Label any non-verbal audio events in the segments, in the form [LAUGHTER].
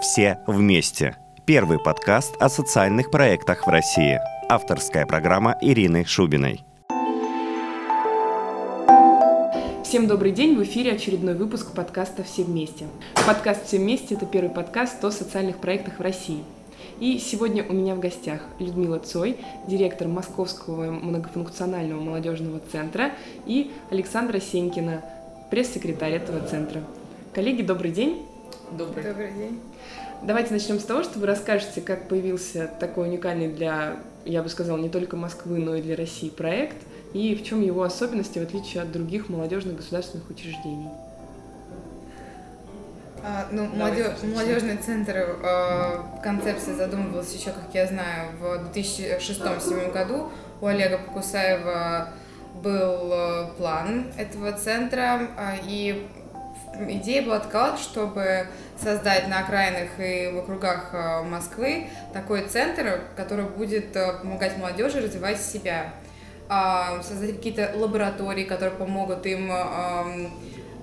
«Все вместе». Первый подкаст о социальных проектах в России. Авторская программа Ирины Шубиной. Всем добрый день, в эфире очередной выпуск подкаста «Все вместе». Подкаст «Все вместе» — это первый подкаст о социальных проектах в России. И сегодня у меня в гостях Людмила Цой, директор Московского многофункционального молодежного центра, и Александра Сенькина, пресс-секретарь этого центра. Коллеги, добрый день. Добрый. Добрый день. Давайте начнем с того, что вы расскажете, как появился такой уникальный для, я бы сказала, не только Москвы, но и для России проект, и в чем его особенности, в отличие от других молодежных государственных учреждений. А, ну, молодё... молодежный центр э, концепция задумывалась еще, как я знаю, в 2006-2007 году. У Олега Покусаева был э, план этого центра, э, и идея была такова, чтобы создать на окраинах и в округах э, Москвы такой центр, который будет э, помогать молодежи развивать себя, а, создать какие-то лаборатории, которые помогут им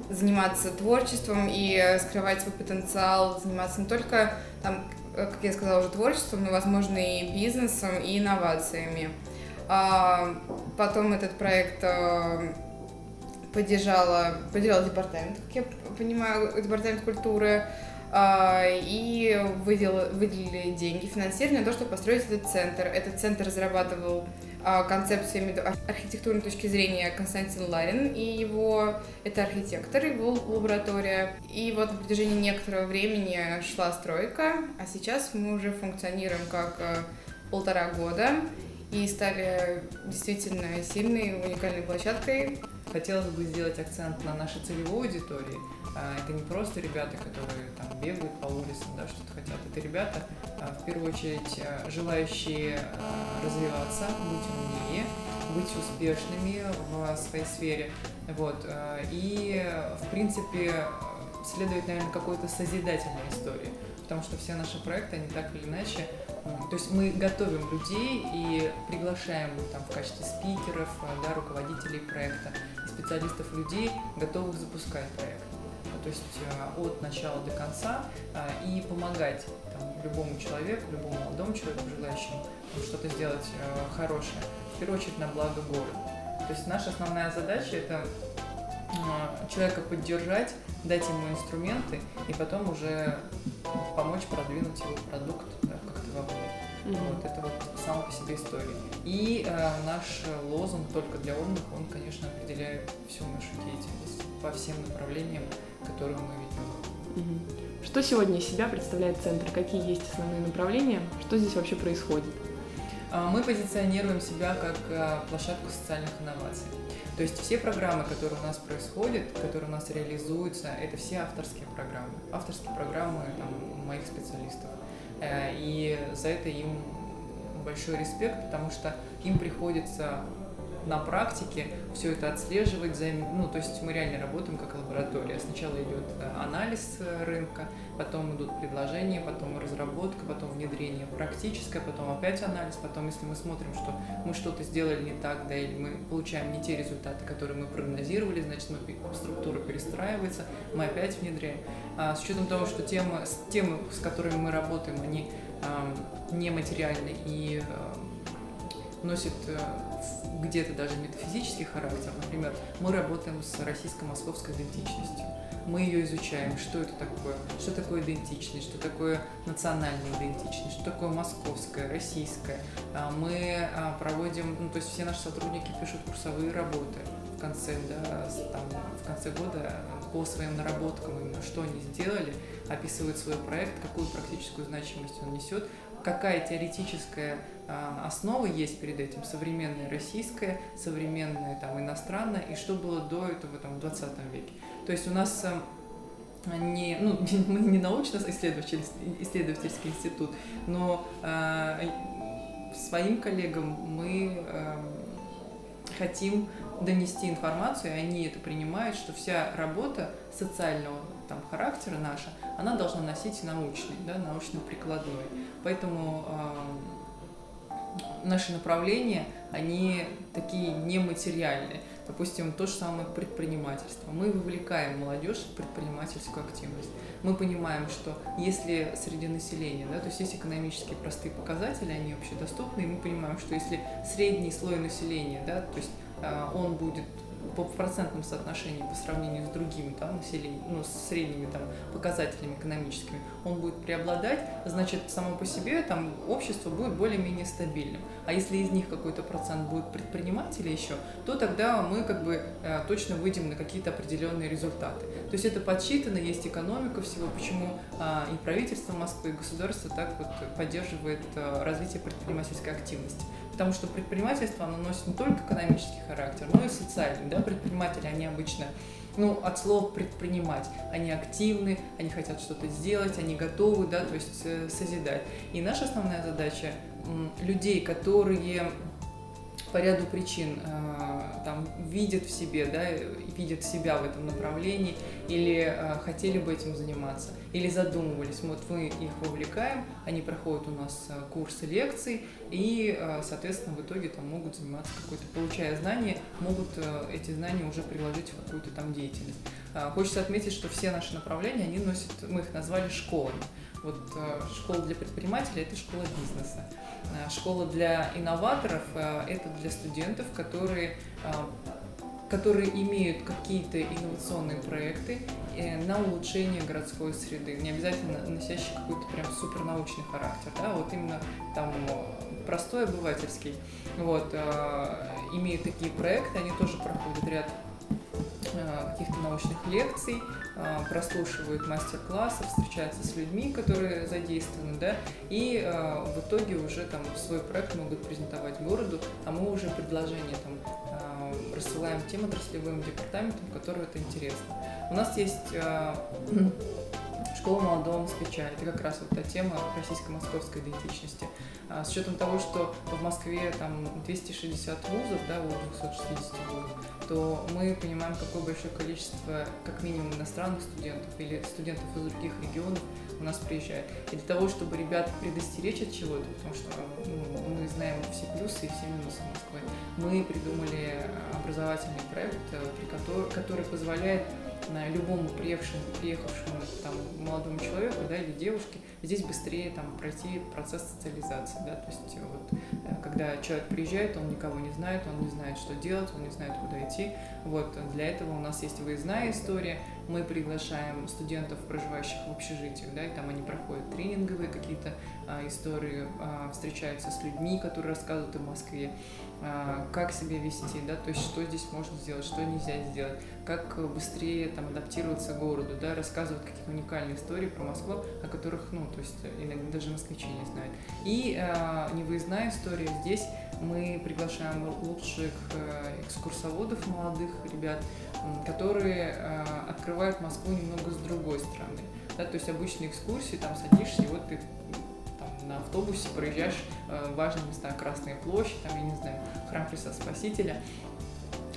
заниматься творчеством и скрывать свой потенциал, заниматься не только, там, э, как я сказала, уже творчеством, но, возможно, и бизнесом, и инновациями. А, потом этот проект поддержала, поддержала департамент, как я понимаю, департамент культуры, а, и выделили, выделили деньги, финансирование на то, чтобы построить этот центр. Этот центр разрабатывал а, концепцию архитектурной точки зрения Константин Ларин, и его, это архитектор, его лаборатория. И вот на протяжении некоторого времени шла стройка, а сейчас мы уже функционируем как э, полтора года и стали действительно сильной, уникальной площадкой. Хотелось бы сделать акцент на нашей целевой аудитории. А, это не просто ребята, которые там бегают по улицам, да, что-то хотят. Это ребята, а, в первую очередь, а, желающие развиваться, быть умнее, быть успешными в своей сфере. Вот. И, в принципе, следует, наверное, какой-то созидательной истории. Потому что все наши проекты, они так или иначе то есть мы готовим людей и приглашаем там, в качестве спикеров, да, руководителей проекта, специалистов людей, готовых запускать проект. То есть э, от начала до конца э, и помогать там, любому человеку, любому молодому человеку, желающему что-то сделать э, хорошее, в первую очередь на благо города. То есть наша основная задача это человека поддержать, дать ему инструменты и потом уже помочь продвинуть его продукт Mm-hmm. Вот это вот сам по себе история. И э, наш лозунг только для умных, он, конечно, определяет всю нашу деятельность по всем направлениям, которые мы ведем. Mm-hmm. Что сегодня из себя представляет центр? Какие есть основные направления? Что здесь вообще происходит? А, мы позиционируем себя как э, площадку социальных инноваций. То есть все программы, которые у нас происходят, которые у нас реализуются, это все авторские программы. Авторские программы там, моих специалистов. Э, и за это им большой респект, потому что им приходится на практике все это отслеживать, ну, то есть мы реально работаем как лаборатория. Сначала идет э, анализ э, рынка, потом идут предложения, потом разработка, потом внедрение практическое, потом опять анализ, потом, если мы смотрим, что мы что-то сделали не так, да, или мы получаем не те результаты, которые мы прогнозировали, значит, мы, структура перестраивается, мы опять внедряем. А с учетом того, что темы, темы, с которыми мы работаем, они э, нематериальны и э, носят где-то даже метафизический характер. Например, мы работаем с российско-московской идентичностью. Мы ее изучаем, что это такое, что такое идентичность, что такое национальная идентичность, что такое московская, российская. А, мы а, проводим, ну, то есть все наши сотрудники пишут курсовые работы в конце, да, там, в конце года по своим наработкам, именно что они сделали, описывают свой проект, какую практическую значимость он несет, какая теоретическая а, основа есть перед этим, современная российская, современная там иностранная, и что было до этого там, в 20 веке. То есть у нас а, не, ну, [LAUGHS] мы не научно-исследовательский исследовательский институт, но э, своим коллегам мы э, хотим донести информацию, и они это принимают, что вся работа социального там, характера наша, она должна носить научный, да, научно-прикладной. Поэтому э, наши направления, они такие нематериальные. Допустим, то же самое предпринимательство. Мы вовлекаем молодежь в предпринимательскую активность. Мы понимаем, что если среди населения, да, то есть есть экономические простые показатели, они общедоступны, и мы понимаем, что если средний слой населения, да, то есть а, он будет по процентном соотношении по сравнению с другими там, населением, ну, с средними там, показателями экономическими, он будет преобладать, значит, само по себе там, общество будет более-менее стабильным. А если из них какой-то процент будет предпринимателей еще, то тогда мы как бы э, точно выйдем на какие-то определенные результаты. То есть это подсчитано, есть экономика всего, почему а, и правительство Москвы, и государство так вот поддерживает а, развитие предпринимательской активности потому что предпринимательство, оно носит не только экономический характер, но и социальный. Да? Предприниматели, они обычно ну, от слова предпринимать. Они активны, они хотят что-то сделать, они готовы, да, то есть э, созидать. И наша основная задача людей, которые по ряду причин э, там видят в себе, да, видят себя в этом направлении или э, хотели бы этим заниматься, или задумывались. Вот мы их вовлекаем, они проходят у нас э, курсы лекций и, соответственно, в итоге там могут заниматься какой-то, получая знания, могут эти знания уже приложить в какую-то там деятельность. Хочется отметить, что все наши направления, они носят, мы их назвали школами. Вот школа для предпринимателей – это школа бизнеса. Э, школа для инноваторов э, – это для студентов, которые э, которые имеют какие-то инновационные проекты на улучшение городской среды, не обязательно носящие какой-то прям супернаучный характер, да, вот именно там простой обывательский, вот, имеют такие проекты, они тоже проходят ряд каких-то научных лекций, прослушивают мастер-классы, встречаются с людьми, которые задействованы, да, и а, в итоге уже там свой проект могут презентовать городу, а мы уже предложение там а, рассылаем тем отраслевым департаментам, которым это интересно. У нас есть [CLEARS THROAT] школа молодого москвича. Это как раз вот та тема российско-московской идентичности. С учетом того, что в Москве там 260 вузов, да, вот 260 вузов, то мы понимаем, какое большое количество, как минимум, иностранных студентов или студентов из других регионов у нас приезжает. И для того, чтобы ребят предостеречь от чего-то, потому что ну, мы знаем все плюсы и все минусы Москвы, мы придумали образовательный проект, э, который позволяет на любому приехавшему, приехавшему там, молодому человеку да, или девушке здесь быстрее там, пройти процесс социализации. Да? То есть вот, э, когда человек приезжает, он никого не знает, он не знает, что делать, он не знает, куда идти. Вот, для этого у нас есть выездная история. Мы приглашаем студентов, проживающих в общежитиях, да, и там они проходят тренинговые какие-то а, истории, а, встречаются с людьми, которые рассказывают о Москве. А, как себя вести, да, то есть что здесь можно сделать, что нельзя сделать, как быстрее там адаптироваться к городу, да, рассказывать какие-то уникальные истории про Москву, о которых, ну, то есть иногда даже москвичи не знают. И э, невыездная история здесь мы приглашаем лучших э, экскурсоводов молодых ребят, которые э, открывают Москву немного с другой стороны. Да, то есть обычные экскурсии, там садишься, и вот ты на автобусе проезжаешь э, важные места, Красная площадь, там, я не знаю, храм Христа Спасителя.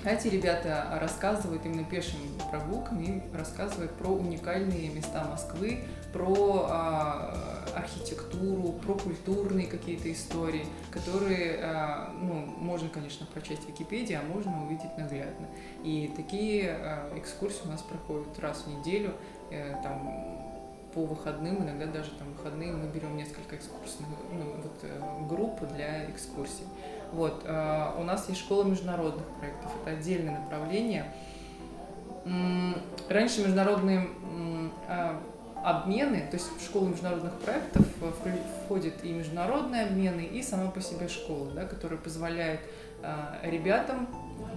А эти ребята рассказывают именно пешими прогулками, рассказывают про уникальные места Москвы, про а, архитектуру, про культурные какие-то истории, которые, а, ну, можно, конечно, прочесть в Википедии, а можно увидеть наглядно. И такие а, экскурсии у нас проходят раз в неделю, э, там по выходным, иногда даже там выходные мы берем несколько экскурсных ну, вот, э, групп для экскурсий. Вот, э, у нас есть школа международных проектов, это отдельное направление. Раньше международные э, обмены, то есть в школу международных проектов входят и международные обмены, и сама по себе школа, да, которая позволяет ребятам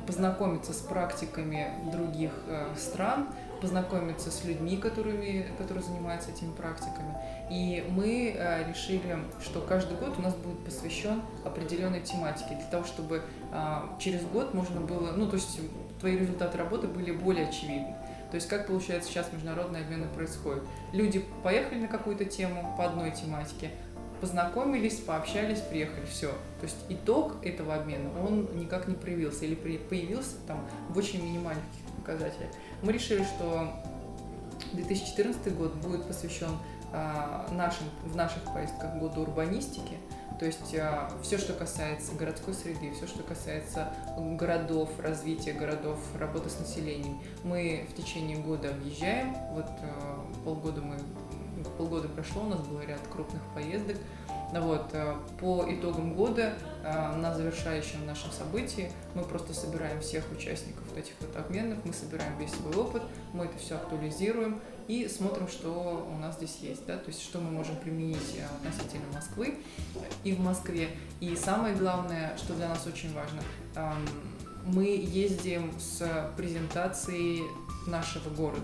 познакомиться с практиками других стран, познакомиться с людьми, которыми, которые занимаются этими практиками. И мы э, решили, что каждый год у нас будет посвящен определенной тематике, для того, чтобы э, через год можно было, ну, то есть твои результаты работы были более очевидны. То есть как получается сейчас международные обмены происходят? Люди поехали на какую-то тему по одной тематике, познакомились, пообщались, приехали, все. То есть итог этого обмена, он никак не проявился или появился там в очень минимальных показателях. Мы решили, что 2014 год будет посвящен а, нашим, в наших поездках году урбанистики, То есть все, что касается городской среды, все, что касается городов, развития городов, работы с населением, мы в течение года объезжаем. Вот полгода мы полгода прошло, у нас был ряд крупных поездок. Вот, э, по итогам года э, на завершающем нашем событии мы просто собираем всех участников этих вот обменов, мы собираем весь свой опыт, мы это все актуализируем и смотрим, что у нас здесь есть, да, то есть что мы можем применить э, относительно Москвы и в Москве. И самое главное, что для нас очень важно, эм, мы ездим с презентацией нашего города.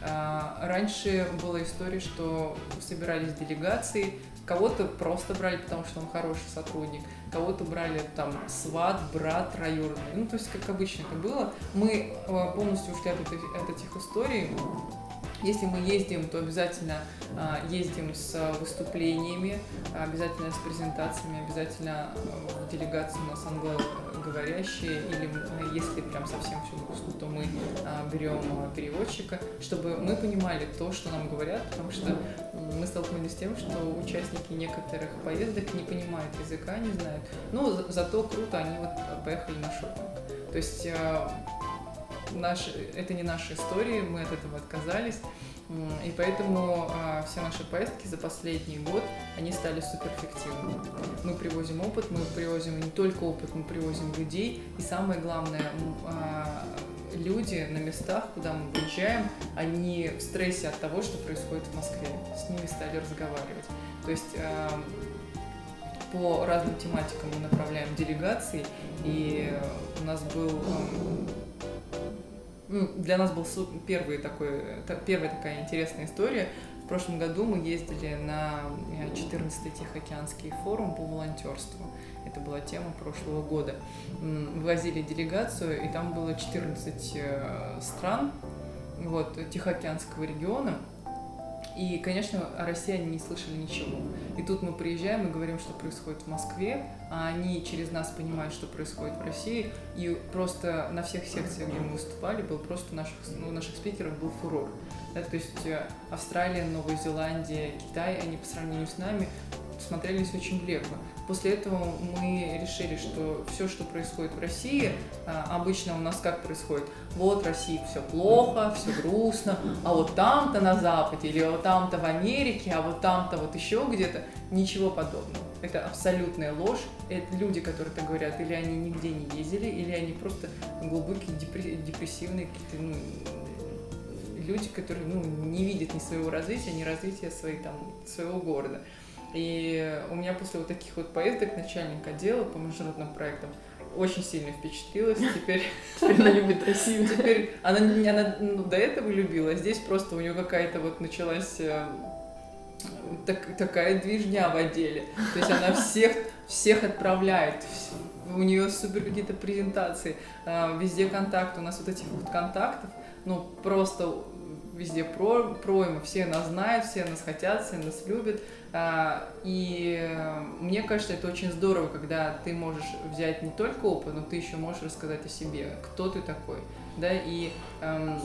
Раньше была история, что собирались делегации, Кого-то просто брали, потому что он хороший сотрудник, кого-то брали там сват, брат троюродный. Ну, то есть, как обычно это было. Мы э, полностью ушли от, этой, от этих историй. Если мы ездим, то обязательно а, ездим с выступлениями, обязательно с презентациями, обязательно э, в делегации у нас англоговорящие, или если прям совсем все грустно, то мы а, берем переводчика, чтобы мы понимали то, что нам говорят, потому что мы столкнулись с тем, что участники некоторых поездок не понимают языка, не знают. Но зато круто, они вот поехали на шопинг. То есть э, наш, это не наши истории, мы от этого отказались. И поэтому а, все наши поездки за последний год, они стали суперэффективными. Мы привозим опыт, мы привозим не только опыт, мы привозим людей. И самое главное, а, люди на местах, куда мы приезжаем, они в стрессе от того, что происходит в Москве. С ними стали разговаривать. То есть а, по разным тематикам мы направляем делегации, и у нас был для нас был первый такой, первая такая интересная история. В прошлом году мы ездили на 14-й э, Тихоокеанский форум по волонтерству. Это была тема прошлого года. Вывозили делегацию, и там было 14 э, стран вот, Тихоокеанского региона. И, конечно, о России они не слышали ничего. И тут мы приезжаем и говорим, что происходит в Москве, а они через нас понимают, что происходит в России. И просто на всех секциях, где мы выступали, был просто наших, ну, наших спикеров был фурор. Да, то есть э, Австралия, Новая Зеландия, Китай, они по сравнению с нами смотрелись очень блекло. После этого мы решили, что все, что происходит в России, а, обычно у нас как происходит? Вот в России все плохо, все грустно, а вот там-то на Западе, или вот там-то в Америке, а вот там-то вот еще где-то, ничего подобного. Это абсолютная ложь. Это люди, которые так говорят, или они нигде не ездили, или они просто глубокие депрессивные какие-то ну, люди, которые ну, не видят ни своего развития, ни развития своей, там, своего города. И у меня после вот таких вот поездок начальник отдела по международным проектам очень сильно впечатлилась. Теперь, [LAUGHS] теперь она любит Россию. Теперь она, она ну, до этого любила, а здесь просто у нее какая-то вот началась э, так, такая движня в отделе. То есть она всех, всех отправляет, у нее супер какие-то презентации, э, везде контакты. У нас вот этих вот контактов, ну просто везде про, пройма, все нас знают, все нас хотят, все нас любят. А, и мне кажется, это очень здорово, когда ты можешь взять не только опыт, но ты еще можешь рассказать о себе, кто ты такой. Да, и эм,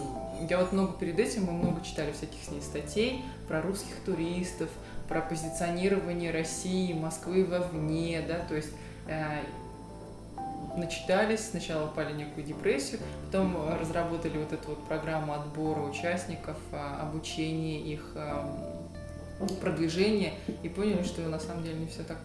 я вот много перед этим, мы много читали всяких с ней статей про русских туристов, про позиционирование России, Москвы вовне, да, то есть э, начитались, сначала пали некую депрессию, потом разработали вот эту вот программу отбора участников, а, обучения их, продвижения и поняли, что на самом деле не все так,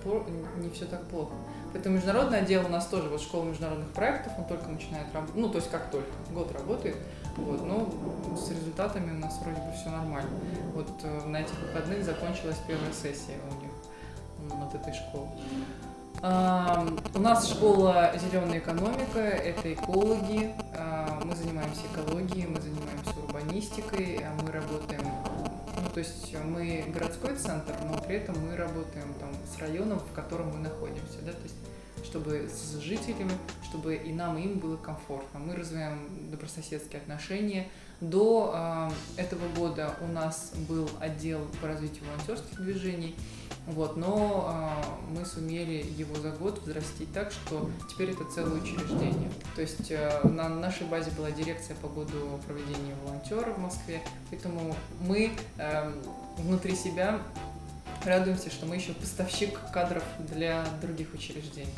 не все так плохо. Поэтому международный отдел у нас тоже, вот школа международных проектов, он только начинает работать, ну то есть как только, год работает, вот, но с результатами у нас вроде бы все нормально. Вот э, на этих выходных закончилась первая сессия у них, вот этой школы. У нас школа «Зеленая экономика», это экологи, а, мы занимаемся экологией, мы занимаемся урбанистикой, а мы работаем, то есть мы городской центр, но при этом мы работаем там с районом, в котором мы находимся, да, то есть чтобы с жителями, чтобы и нам, и им было комфортно. Мы развиваем добрососедские отношения. До э, этого года у нас был отдел по развитию волонтерских движений, вот, но э, мы сумели его за год взрастить так, что теперь это целое учреждение. То есть э, на нашей базе была дирекция по году проведения волонтера в Москве, поэтому мы э, внутри себя радуемся, что мы еще поставщик кадров для других учреждений.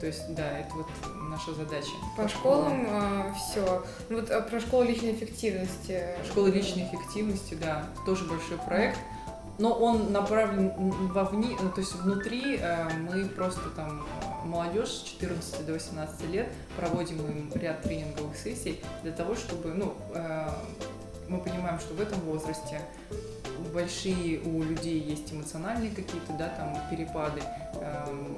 То есть, да, это вот наша задача. По школам э, все. Вот э, про школу личной эффективности. Школа личной эффективности, да, тоже большой проект. Но он направлен вовне, ну, то есть внутри э, мы просто там э, молодежь с 14 до 18 лет проводим им ряд тренинговых сессий для того, чтобы, ну, э, мы понимаем, что в этом возрасте большие у людей есть эмоциональные какие-то, да, там перепады. Эм,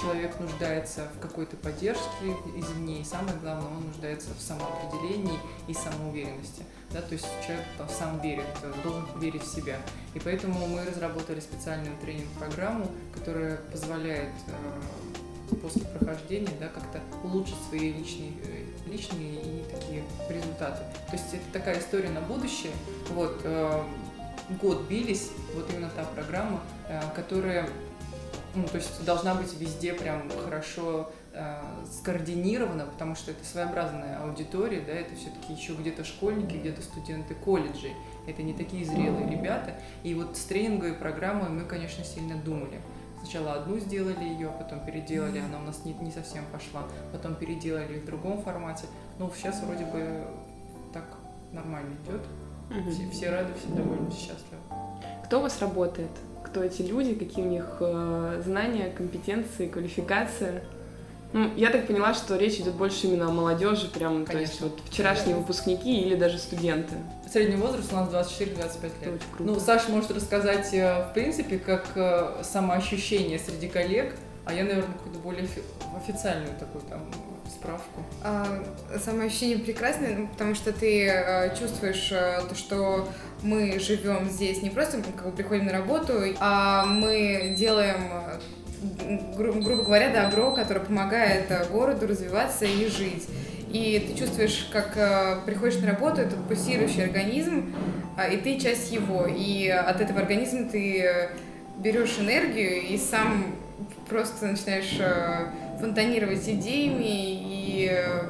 человек нуждается в какой-то поддержке извне, и самое главное, он нуждается в самоопределении и самоуверенности. Да, то есть человек сам верит, должен верить в себя. И поэтому мы разработали специальную тренинг-программу, которая позволяет э, после прохождения да, как-то улучшить свои личные, э, личные и такие результаты. То есть это такая история на будущее. Вот, э, год бились, вот именно та программа, которая ну, то есть должна быть везде прям хорошо э, скоординирована, потому что это своеобразная аудитория, да, это все-таки еще где-то школьники, где-то студенты колледжей, это не такие зрелые ребята. И вот с тренинговой программой мы, конечно, сильно думали. Сначала одну сделали ее, потом переделали, она у нас не, не совсем пошла, потом переделали в другом формате. Ну, сейчас вроде бы так нормально идет. Угу. Все, все рады, все довольны, счастливы. Кто у вас работает? Кто эти люди, какие у них э, знания, компетенции, квалификация? Ну, я так поняла, что речь идет больше именно о молодежи, прям, Конечно. то есть вот вчерашние Конечно. выпускники или даже студенты. Средний возраст у нас 24-25 лет. очень круто. Ну, Саша может рассказать, э, в принципе, как э, самоощущение среди коллег, а я, наверное, какую-то более официальную такую там справку. А, самоощущение прекрасное, ну, потому что ты а, чувствуешь а, то, что мы живем здесь не просто как бы приходим на работу, а мы делаем гру- грубо говоря, добро, которое помогает городу развиваться и жить. И ты чувствуешь, как э, приходишь на работу, этот пульсирующий организм, э, и ты часть его. И от этого организма ты берешь энергию и сам просто начинаешь э, фонтанировать идеями и э,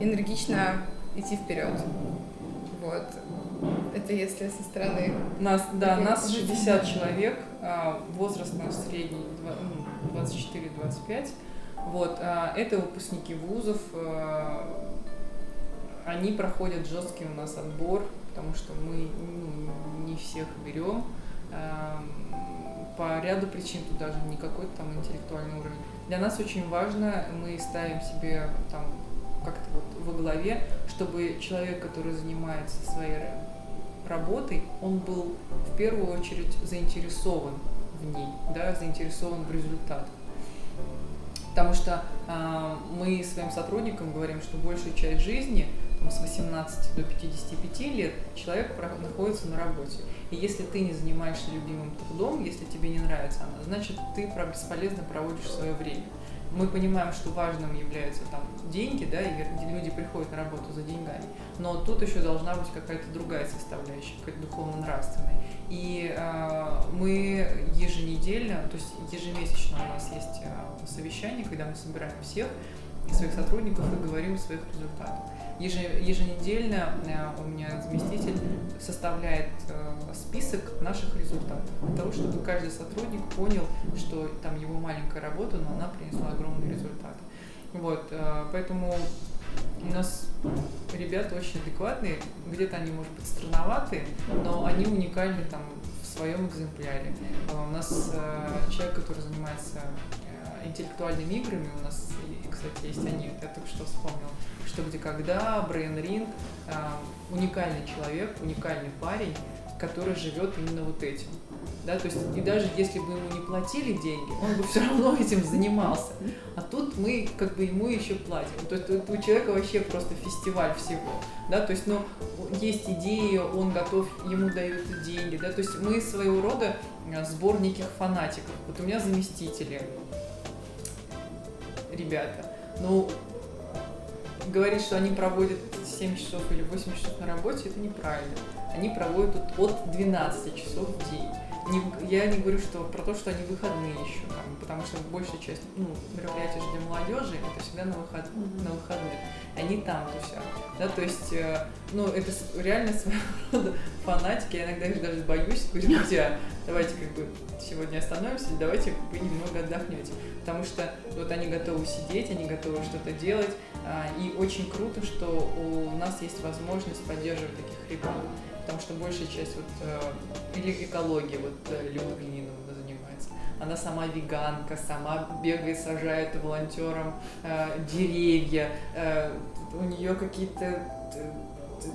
энергично идти вперед. Вот. Это если со стороны. Нас, да, нас 60 человек, а, возраст наш средний 24-25. Ну, вот, а, это выпускники вузов, а, они проходят жесткий у нас отбор, потому что мы ну, не всех берем по ряду причин, тут даже не какой-то там интеллектуальный уровень. Для нас очень важно, мы ставим себе там как-то вот во главе, чтобы человек, который занимается своей работой, он был в первую очередь заинтересован в ней, да, заинтересован в результатах. Потому что э, мы своим сотрудникам говорим, что большую часть жизни, там, с 18 до 55 лет, человек находится на работе. И если ты не занимаешься любимым трудом, если тебе не нравится она, значит, ты бесполезно проводишь свое время. Мы понимаем, что важным являются там деньги, да, и люди приходят на работу за деньгами, но тут еще должна быть какая-то другая составляющая, какая-то духовно-нравственная. И э, мы еженедельно, то есть ежемесячно у нас есть э, совещание, когда мы собираем всех своих сотрудников и говорим о своих результатах еженедельно э, у меня заместитель составляет э, список наших результатов, для того, чтобы каждый сотрудник понял, что там его маленькая работа, но она принесла огромные результаты. Вот, э, поэтому у нас ребята очень адекватные, где-то они, может быть, странноваты, но они уникальны там в своем экземпляре. У нас человек, который занимается интеллектуальными играми, у нас, кстати, есть они, я только что вспомнила, что где когда, Брейн Ринг, э, уникальный человек, уникальный парень, который живет именно вот этим. Да, то есть, и даже если бы ему не платили деньги, он бы все равно этим занимался. А тут мы как бы ему еще платим. То есть у человека вообще просто фестиваль всего. Да, то есть, ну, есть идеи, он готов, ему дают деньги. Да, то есть мы своего рода э, сбор неких фанатиков. Вот у меня заместители, ребята. Ну, говорит, что они проводят 7 часов или 8 часов на работе, это неправильно. Они проводят от 12 часов в день. Не, я не говорю что про то, что они выходные еще, там, потому что большая часть ну, мероприятий же для молодежи это всегда на, выход, mm-hmm. на выходных. Они там тусят. Да, то есть, э, ну, это реально своего [LAUGHS] рода фанатики. Я иногда их даже боюсь. Говорю, друзья, давайте как бы сегодня остановимся, давайте вы немного отдохнете. Потому что вот они готовы сидеть, они готовы что-то делать. А, и очень круто, что у нас есть возможность поддерживать таких ребят потому что большая часть вот э, или экология, вот э, занимается. Она сама веганка, сама бегает, сажает волонтерам э, деревья, э, у нее какие-то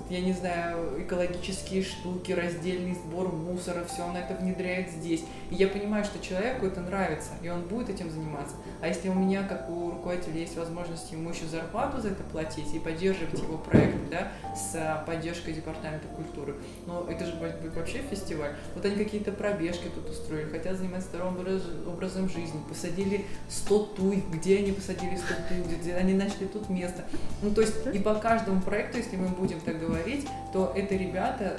я не знаю, экологические штуки, раздельный сбор мусора, все она это внедряет здесь. И я понимаю, что человеку это нравится, и он будет этим заниматься. А если у меня, как у руководителя, есть возможность ему еще зарплату за это платить и поддерживать его проект, да, с а, поддержкой департамента культуры, ну, это же будет вообще фестиваль. Вот они какие-то пробежки тут устроили, хотят заниматься здоровым образом жизни, посадили 100 туй, где они посадили 100 туй, где они нашли тут место. Ну, то есть и по каждому проекту, если мы будем так говорить, то это ребята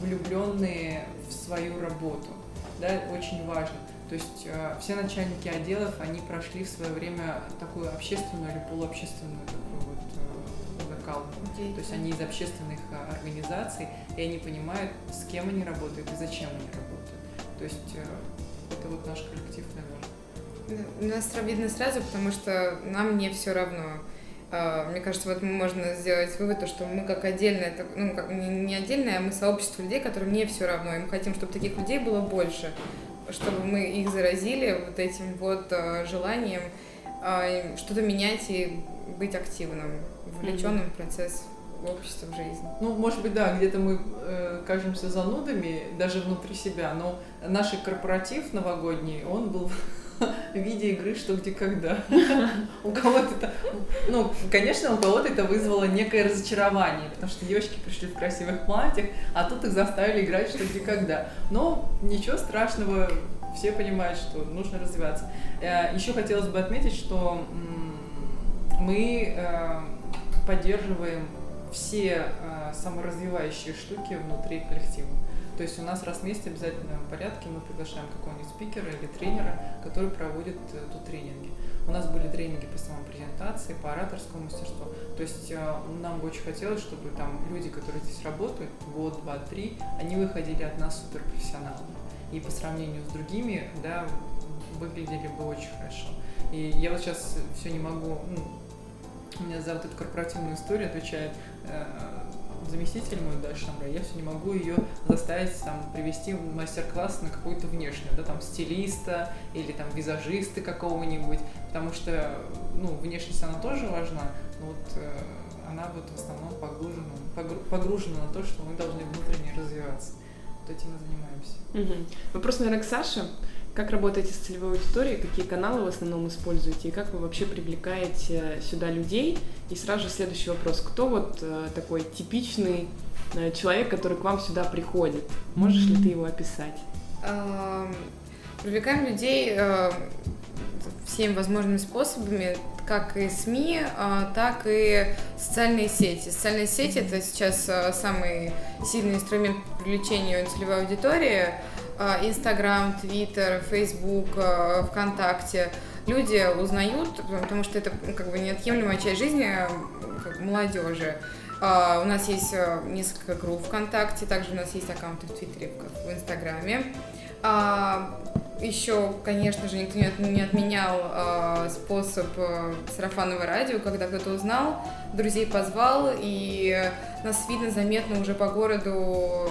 влюбленные в свою работу. Да, очень важно. То есть э, все начальники отделов, они прошли в свое время такую общественную или полуобщественную такую вот э, закалку. Okay. То есть они из общественных э, организаций, и они понимают, с кем они работают и зачем они работают. То есть э, это вот наш коллектив, наверное. У нас видно сразу, потому что нам не все равно. А, мне кажется, вот можно сделать вывод, то, что мы как отдельное, ну, как не отдельное, а мы сообщество людей, которым не все равно, и мы хотим, чтобы таких людей было больше, чтобы мы их заразили вот этим вот а, желанием а, что-то менять и быть активным, вовлеченным в процесс общества в жизни. Ну, может быть, да, где-то мы э, кажемся занудами даже внутри себя, но наш корпоратив новогодний, он был [LAUGHS] виде игры «Что, где, когда». [LAUGHS] У кого-то это... Ну, конечно, у кого-то это вызвало некое разочарование, потому что девочки пришли в красивых платьях, а тут их заставили играть «Что, где, когда». Но ничего страшного, все понимают, что нужно развиваться. Э, Еще хотелось бы отметить, что мы э, поддерживаем все э, саморазвивающие штуки внутри коллектива. То есть у нас раз в месяц в обязательном порядке мы приглашаем какого-нибудь спикера или тренера, который проводит э, тут тренинги. У нас были тренинги по самопрезентации, по ораторскому мастерству. То есть э, нам бы очень хотелось, чтобы там люди, которые здесь работают, год, два, три, они выходили от нас суперпрофессионалами. И по сравнению с другими, да, выглядели бы очень хорошо. И я вот сейчас все не могу, ну, у меня за вот эту корпоративную историю отвечает э, заместитель мой дальше там, я все не могу ее заставить там привести мастер-класс на какую-то внешнюю, да, там стилиста или там визажиста какого-нибудь, потому что, ну, внешность она тоже важна, но вот э, она вот в основном погружена, погру, погружена на то, что мы должны внутренне развиваться. Вот этим мы занимаемся. Угу. Вопрос, наверное, к Саше. Как работаете с целевой аудиторией, какие каналы в основном используете, и как вы вообще привлекаете сюда людей? И сразу же следующий вопрос. Кто вот э, такой типичный э, человек, который к вам сюда приходит? Можешь ли ты его описать? Привлекаем людей э, всеми возможными способами, как и СМИ, так и социальные сети. Социальные сети это сейчас самый сильный инструмент привлечения целевой аудитории. А, Инстаграм, Твиттер, Фейсбук, а, ВКонтакте. Люди узнают, потому что это ну, как бы неотъемлемая часть жизни как молодежи. Uh, у нас есть несколько групп ВКонтакте, также у нас есть аккаунты в Твиттере, в Инстаграме. Еще, конечно же, никто не отменял способ сарафанного радио, когда кто-то узнал, друзей позвал, и нас видно заметно уже по городу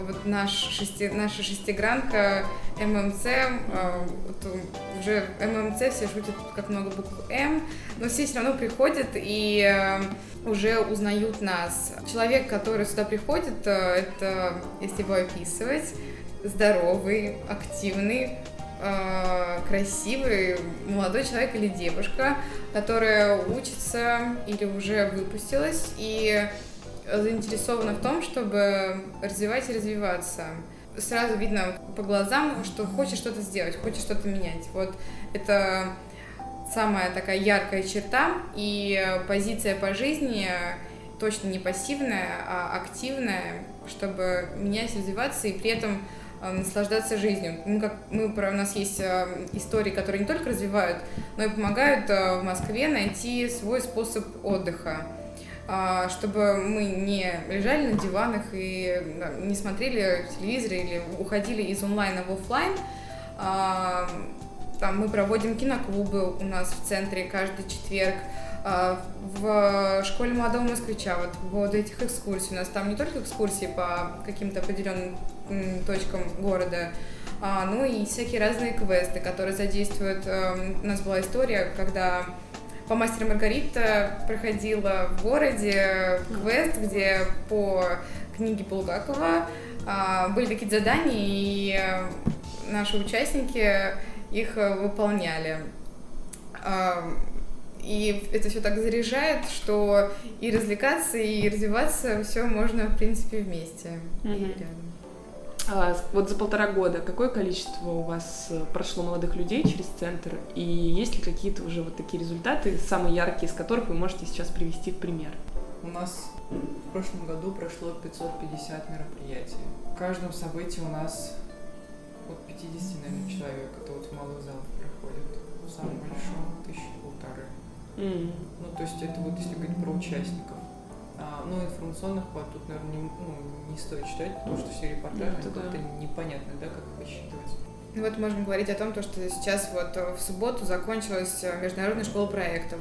вот наш шести, наша шестигранка ММЦ, э, вот уже ММЦ все шутят, как много букв М, но все все равно приходят и э, уже узнают нас. Человек, который сюда приходит, э, это, если его описывать, здоровый, активный, красивый молодой человек или девушка, которая учится или уже выпустилась и заинтересована в том, чтобы развивать и развиваться. Сразу видно по глазам, что хочет что-то сделать, хочет что-то менять. Вот это самая такая яркая черта и позиция по жизни точно не пассивное, а активное, чтобы менять, развиваться и при этом э, наслаждаться жизнью. Мы как, мы, у нас есть э, истории, которые не только развивают, но и помогают в Москве найти свой способ отдыха чтобы мы не лежали на диванах и не смотрели телевизор или уходили из онлайна в офлайн. А, там мы проводим киноклубы у нас в центре каждый четверг. А, в школе молодого москвича, вот вот этих экскурсий. У нас там не только экскурсии по каким-то определенным точкам города, ну и всякие разные квесты, которые задействуют. Эм, у нас была история, когда по мастеру Маргарита проходила в городе квест, где по книге Булгакова а, были какие-то задания, и наши участники их выполняли. А, и это все так заряжает, что и развлекаться, и развиваться все можно, в принципе, вместе mm-hmm. и рядом. А, вот за полтора года какое количество у вас э, прошло молодых людей через центр? И есть ли какие-то уже вот такие результаты, самые яркие из которых вы можете сейчас привести в пример? У нас в прошлом году прошло 550 мероприятий. В каждом событии у нас от 50, наверное, человек. Это вот в малых залах проходит. В самом большом тысячи полторы. Mm. Ну, то есть это вот если говорить про участников. А, ну, информационных хват тут, наверное, не, ну, не стоит читать, потому что все репортажи ну, как-то да. непонятно, да, как их высчитывать. Ну вот можем говорить о том, то, что сейчас вот в субботу закончилась э, международная школа проектов.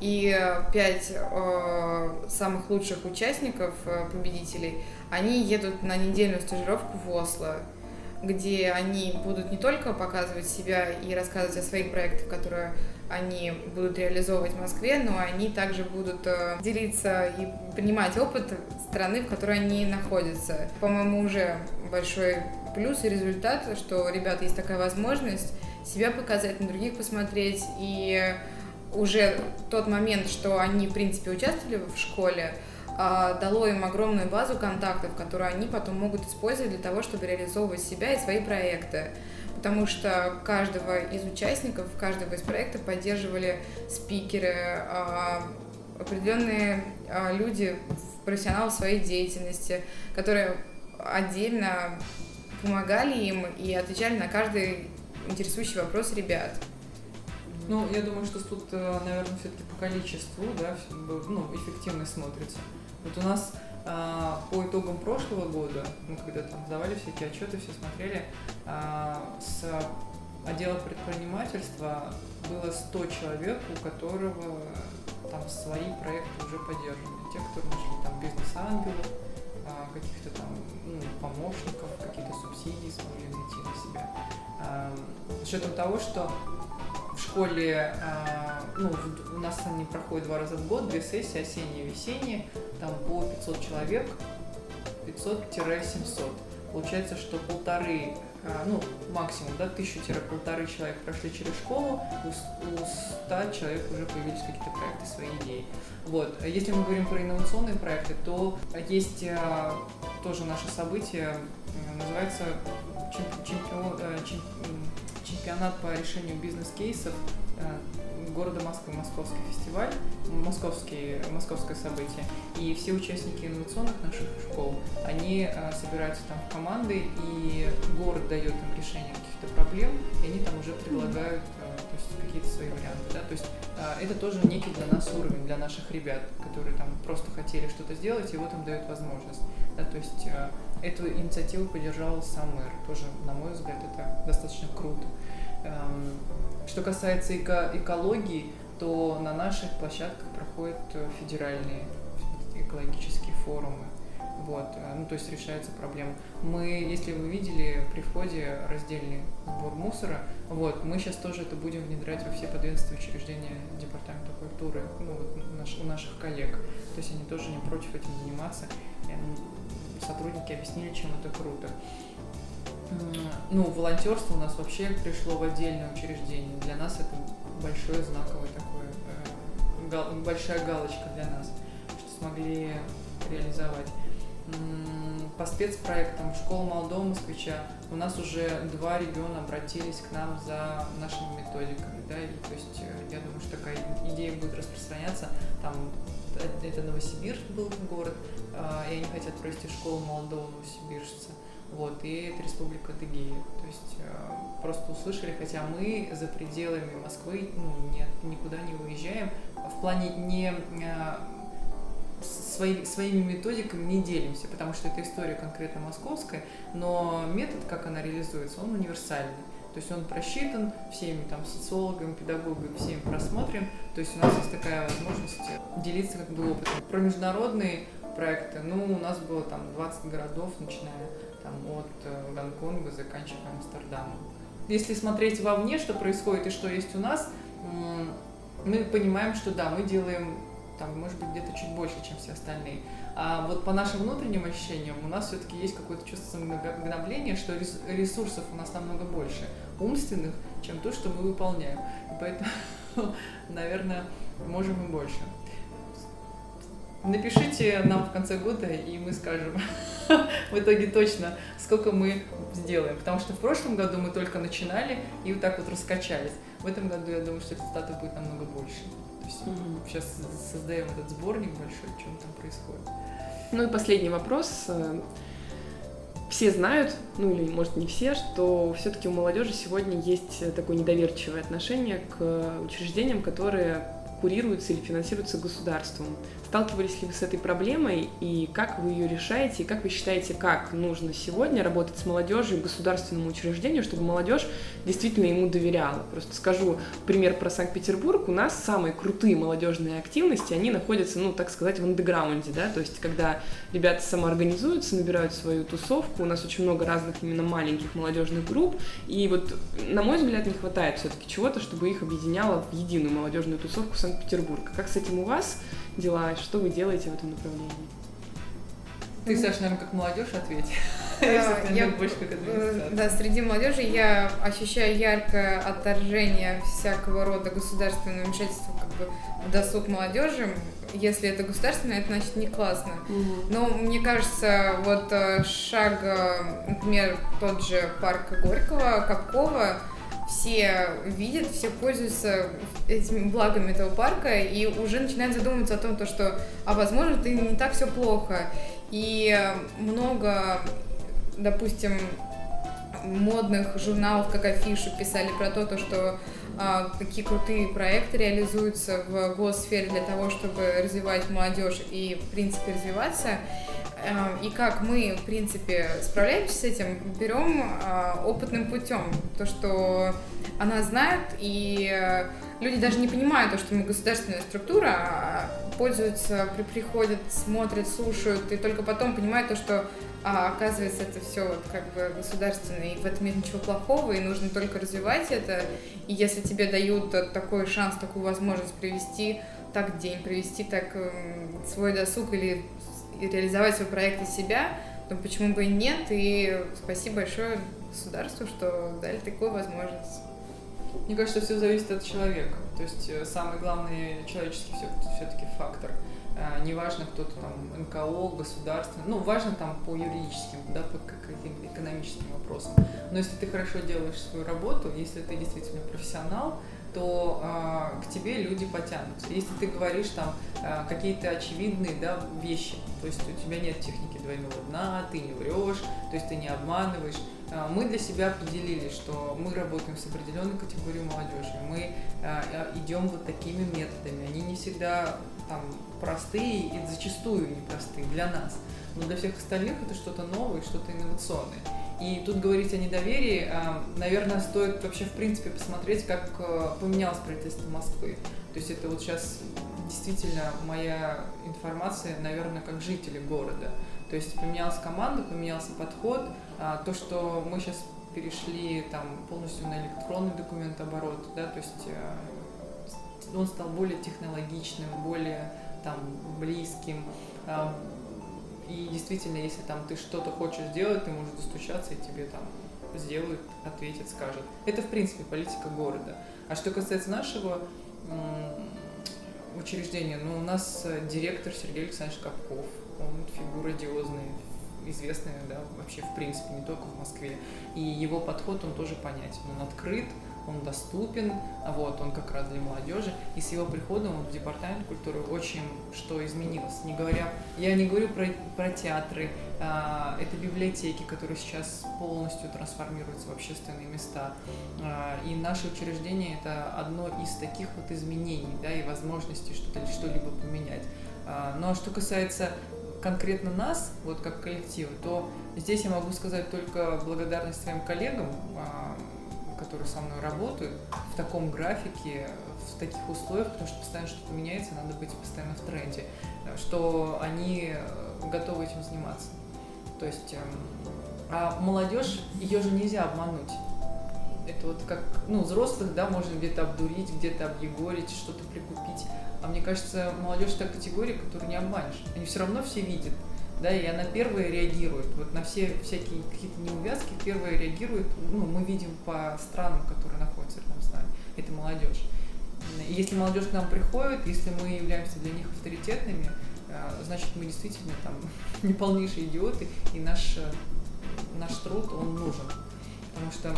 И пять э, самых лучших участников, э, победителей, они едут на недельную стажировку в Осло где они будут не только показывать себя и рассказывать о своих проектах, которые они будут реализовывать в Москве, но они также будут э, делиться и принимать опыт страны, в которой они находятся. По-моему, уже большой плюс и результат, что ребят есть такая возможность себя показать, на других посмотреть, и уже тот момент, что они, в принципе, участвовали в школе, а, дало им огромную базу контактов, которую они потом могут использовать для того, чтобы реализовывать себя и свои проекты. Потому что каждого из участников, каждого из проектов поддерживали спикеры, а, определенные а, люди, профессионалы своей деятельности, которые отдельно помогали им и отвечали на каждый интересующий вопрос ребят. Ну, я думаю, что тут, э, наверное, все-таки по количеству, да, ну, эффективность смотрится. Вот у нас по итогам прошлого года, мы когда там сдавали все эти отчеты, все смотрели, а, с отдела предпринимательства было 100 человек, у которого там свои проекты уже поддержаны. Те, кто нашли там бизнес-ангелов, а, каких-то там ну, помощников, какие-то субсидии смогли найти на себя. А, с учетом того, что в школе, а, ну, у нас они проходят два раза в год, две сессии, осенние и весенние, там по 500 человек, 500-700. Получается, что полторы, а, ну, максимум, да, тысячу-полторы человек прошли через школу, у 100 человек уже появились какие-то проекты, свои идеи. Вот. Если мы говорим про инновационные проекты, то есть а, тоже наше событие, называется чемпион, э, чемпионат по решению бизнес-кейсов э, города Москвы, Московский фестиваль, московский, московское событие. И все участники инновационных наших школ, они э, собираются там в команды, и город дает им решение каких-то проблем, и они там уже предлагают есть какие-то свои варианты. Да? То есть это тоже некий для нас уровень, для наших ребят, которые там просто хотели что-то сделать, и вот им дают возможность. Да? То есть Эту инициативу поддержал сам мэр. Тоже, на мой взгляд, это достаточно круто. Эм, что касается эко экологии, то на наших площадках проходят э, федеральные экологические форумы. Вот, э, ну, то есть решается проблема. Мы, если вы видели, при входе раздельный сбор мусора, вот, мы сейчас тоже это будем внедрять во все подведомственные учреждения Департамента культуры, ну, вот, наш, у наших коллег. То есть они тоже не против этим заниматься сотрудники объяснили, чем это круто. Ну, волонтерство у нас вообще пришло в отдельное учреждение. Для нас это большое знаковое такое, э, гал, большая галочка для нас, что смогли реализовать. По спецпроектам «Школа молодого москвича» у нас уже два региона обратились к нам за нашими методиками, да, и то есть э, я думаю, что такая идея будет распространяться, там это Новосибирск был город, и они хотят провести школу молодого новосибиржца. Вот, и это Республика Адыгея. То есть просто услышали, хотя мы за пределами Москвы ну, нет, никуда не уезжаем. В плане не свои, своими методиками не делимся, потому что это история конкретно московская, но метод, как она реализуется, он универсальный. То есть он просчитан всеми там социологами, педагогами, всеми просмотрим. То есть у нас есть такая возможность делиться как бы опытом. Про международные проекты, ну, у нас было там 20 городов, начиная там от э, Гонконга, заканчивая Амстердамом. Если смотреть вовне, что происходит и что есть у нас, мы понимаем, что да, мы делаем там, может быть, где-то чуть больше, чем все остальные. А вот по нашим внутренним ощущениям у нас все-таки есть какое-то чувство самогнобления, что ресурсов у нас намного больше умственных, чем то, что мы выполняем. И поэтому, [LAUGHS] наверное, можем и больше. Напишите нам в конце года, и мы скажем [LAUGHS] в итоге точно, сколько мы сделаем. Потому что в прошлом году мы только начинали и вот так вот раскачались. В этом году, я думаю, что результатов будет намного больше есть угу. сейчас создаем этот сборник большой, чем там происходит. Ну и последний вопрос. Все знают, ну или может не все, что все-таки у молодежи сегодня есть такое недоверчивое отношение к учреждениям, которые курируются или финансируются государством. Сталкивались ли вы с этой проблемой и как вы ее решаете, и как вы считаете, как нужно сегодня работать с молодежью государственному учреждению, чтобы молодежь действительно ему доверяла? Просто скажу пример про Санкт-Петербург. У нас самые крутые молодежные активности, они находятся, ну, так сказать, в андеграунде, да, то есть когда ребята самоорганизуются, набирают свою тусовку, у нас очень много разных именно маленьких молодежных групп, и вот, на мой взгляд, не хватает все-таки чего-то, чтобы их объединяло в единую молодежную тусовку Санкт-Петербурга. Как с этим у вас? Дела, что вы делаете в этом направлении? Ты, Саша, наверное, как молодежь ответь. Я больше как э, Да, среди молодежи я ощущаю яркое отторжение всякого рода государственного вмешательства как бы, в досуг молодежи. Если это государственное, это значит не классно. Но мне кажется, вот э, шаг, э, например, тот же парк Горького, Капкова, все видят, все пользуются этими благами этого парка и уже начинают задумываться о том, то, что, а возможно, это не так все плохо. И много, допустим, модных журналов, как афишу, писали про то, то что а, какие крутые проекты реализуются в госсфере для того, чтобы развивать молодежь и, в принципе, развиваться. Эм, и как мы, в принципе, справляемся с этим, берем а, опытным путем. То, что она знает, и э, люди даже не понимают то, что мы государственная структура, а пользуются, приходят, смотрят, слушают, и только потом понимают то, что а, оказывается это все вот как бы государственное, и в этом нет ничего плохого, и нужно только развивать это. И если тебе дают такой шанс, такую возможность провести так день, провести так эм, свой досуг или и реализовать свой проект из себя, то почему бы и нет. И спасибо большое государству, что дали такую возможность. Мне кажется, все зависит от человека. То есть э, самый главный человеческий все-таки фактор. Э, неважно, кто-то там НКО, государственный, ну, важно там по юридическим, да, по каким-то экономическим вопросам. Но если ты хорошо делаешь свою работу, если ты действительно профессионал, то э, к тебе люди потянутся. Если ты говоришь там э, какие-то очевидные да, вещи, то есть у тебя нет техники двойного дна, ты не врешь, то есть ты не обманываешь, э, мы для себя определили, что мы работаем с определенной категорией молодежи, мы э, идем вот такими методами, они не всегда там простые и зачастую непростые для нас, но для всех остальных это что-то новое, что-то инновационное. И тут говорить о недоверии, а, наверное, стоит вообще в принципе посмотреть, как э, поменялось правительство Москвы. То есть это вот сейчас действительно моя информация, наверное, как жители города. То есть поменялась команда, поменялся подход. А, то, что мы сейчас перешли там полностью на электронный документооборот, да, то есть э, он стал более технологичным, более там близким, а, и действительно, если там ты что-то хочешь сделать, ты можешь достучаться, и тебе там сделают, ответят, скажут. Это, в принципе, политика города. А что касается нашего учреждения, ну, у нас директор Сергей Александрович Капков, он фигура одиозная, известная, да, вообще, в принципе, не только в Москве. И его подход, он тоже понятен. Он открыт, он доступен, вот, он как раз для молодежи. И с его приходом в департамент культуры очень что изменилось. Не говоря, я не говорю про, про театры, а, это библиотеки, которые сейчас полностью трансформируются в общественные места. А, и наше учреждение это одно из таких вот изменений, да, и возможностей что-то что-либо поменять. А, ну а что касается конкретно нас, вот как коллектива, то здесь я могу сказать только благодарность своим коллегам, а, которые со мной работают в таком графике, в таких условиях, потому что постоянно что-то меняется, надо быть постоянно в тренде, что они э, готовы этим заниматься. То есть, эм, а молодежь, ее же нельзя обмануть. Это вот как, ну, взрослых, да, можно где-то обдурить, где-то объегорить, что-то прикупить. А мне кажется, молодежь та категория, которую не обманешь. Они все равно все видят, да, и она первая реагирует. Вот на все всякие какие-то неувязки первая реагирует, ну, мы видим по странам, которые находятся рядом с нами. Это молодежь. И если молодежь к нам приходит, если мы являемся для них авторитетными, э, значит, мы действительно там [LAUGHS] не полнейшие идиоты, и наш, э, наш труд, он нужен. Потому что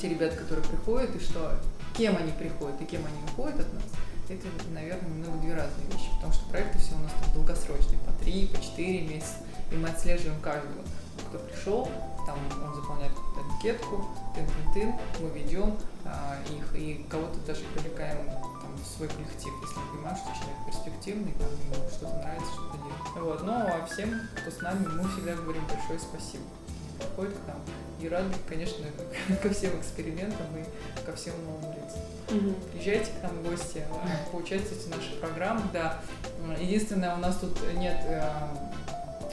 те ребята, которые приходят, и что, кем они приходят, и кем они уходят от нас, это, наверное, немного две разные вещи, потому что проекты все у нас там долгосрочные, по три, по четыре месяца, и мы отслеживаем каждого, кто пришел, там он заполняет анкетку, тын-тын-тын, мы ведем а, их, и кого-то даже привлекаем там, в свой коллектив, если понимаем, что человек перспективный, там, ему что-то нравится, что-то делает. Вот. Ну, а всем, кто с нами, мы всегда говорим большое спасибо. Приходит к нам и рады, конечно, [LAUGHS] ко всем экспериментам и ко всем новым лицам. Угу. Приезжайте к нам в гости, а, поучаствуйте в нашей программе. Да. Единственное, у нас тут нет э,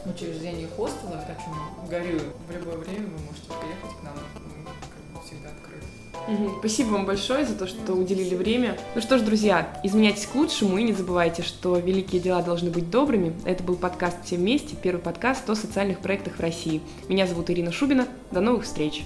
учреждений хостела, о чем горюю. В любое время вы можете приехать к нам, мы как бы всегда открыты. Угу. Спасибо вам большое за то, что уделили время. Ну что ж, друзья, изменяйтесь к лучшему и не забывайте, что великие дела должны быть добрыми. Это был подкаст «Все вместе», первый подкаст о социальных проектах в России. Меня зовут Ирина Шубина. До новых встреч!